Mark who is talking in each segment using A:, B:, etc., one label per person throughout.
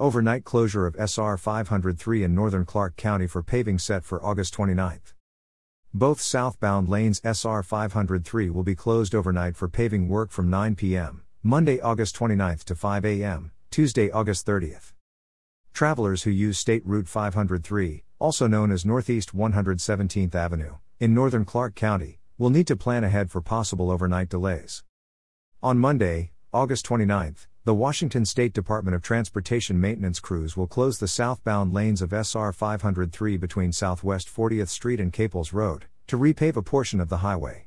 A: Overnight closure of SR 503 in northern Clark County for paving set for August 29. Both southbound lanes SR 503 will be closed overnight for paving work from 9 p.m., Monday, August 29 to 5 a.m., Tuesday, August 30th. Travelers who use State Route 503, also known as Northeast 117th Avenue, in northern Clark County, will need to plan ahead for possible overnight delays. On Monday, August 29, the Washington State Department of Transportation maintenance crews will close the southbound lanes of SR 503 between Southwest 40th Street and Caples Road to repave a portion of the highway.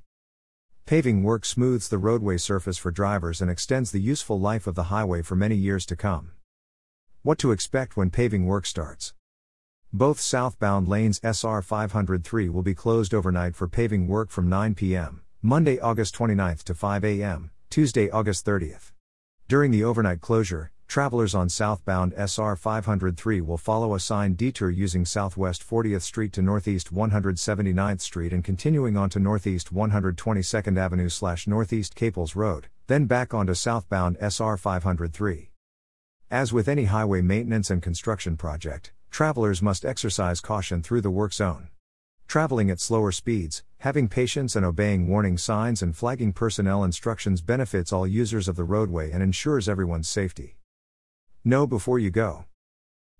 A: Paving work smooths the roadway surface for drivers and extends the useful life of the highway for many years to come. What to expect when paving work starts. Both southbound lanes SR 503 will be closed overnight for paving work from 9 p.m., Monday, August 29 to 5 a.m., Tuesday, August 30th. During the overnight closure, travelers on southbound SR 503 will follow a signed detour using Southwest 40th Street to Northeast 179th Street and continuing onto Northeast 122nd Avenue slash Northeast Caples Road, then back onto southbound SR 503. As with any highway maintenance and construction project, travelers must exercise caution through the work zone. Traveling at slower speeds, having patience and obeying warning signs and flagging personnel instructions benefits all users of the roadway and ensures everyone's safety. Know before you go.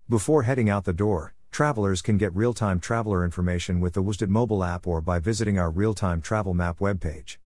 A: Before heading out the door, travelers can get real time traveler information with the WSDOT mobile app or by visiting our real time travel map webpage.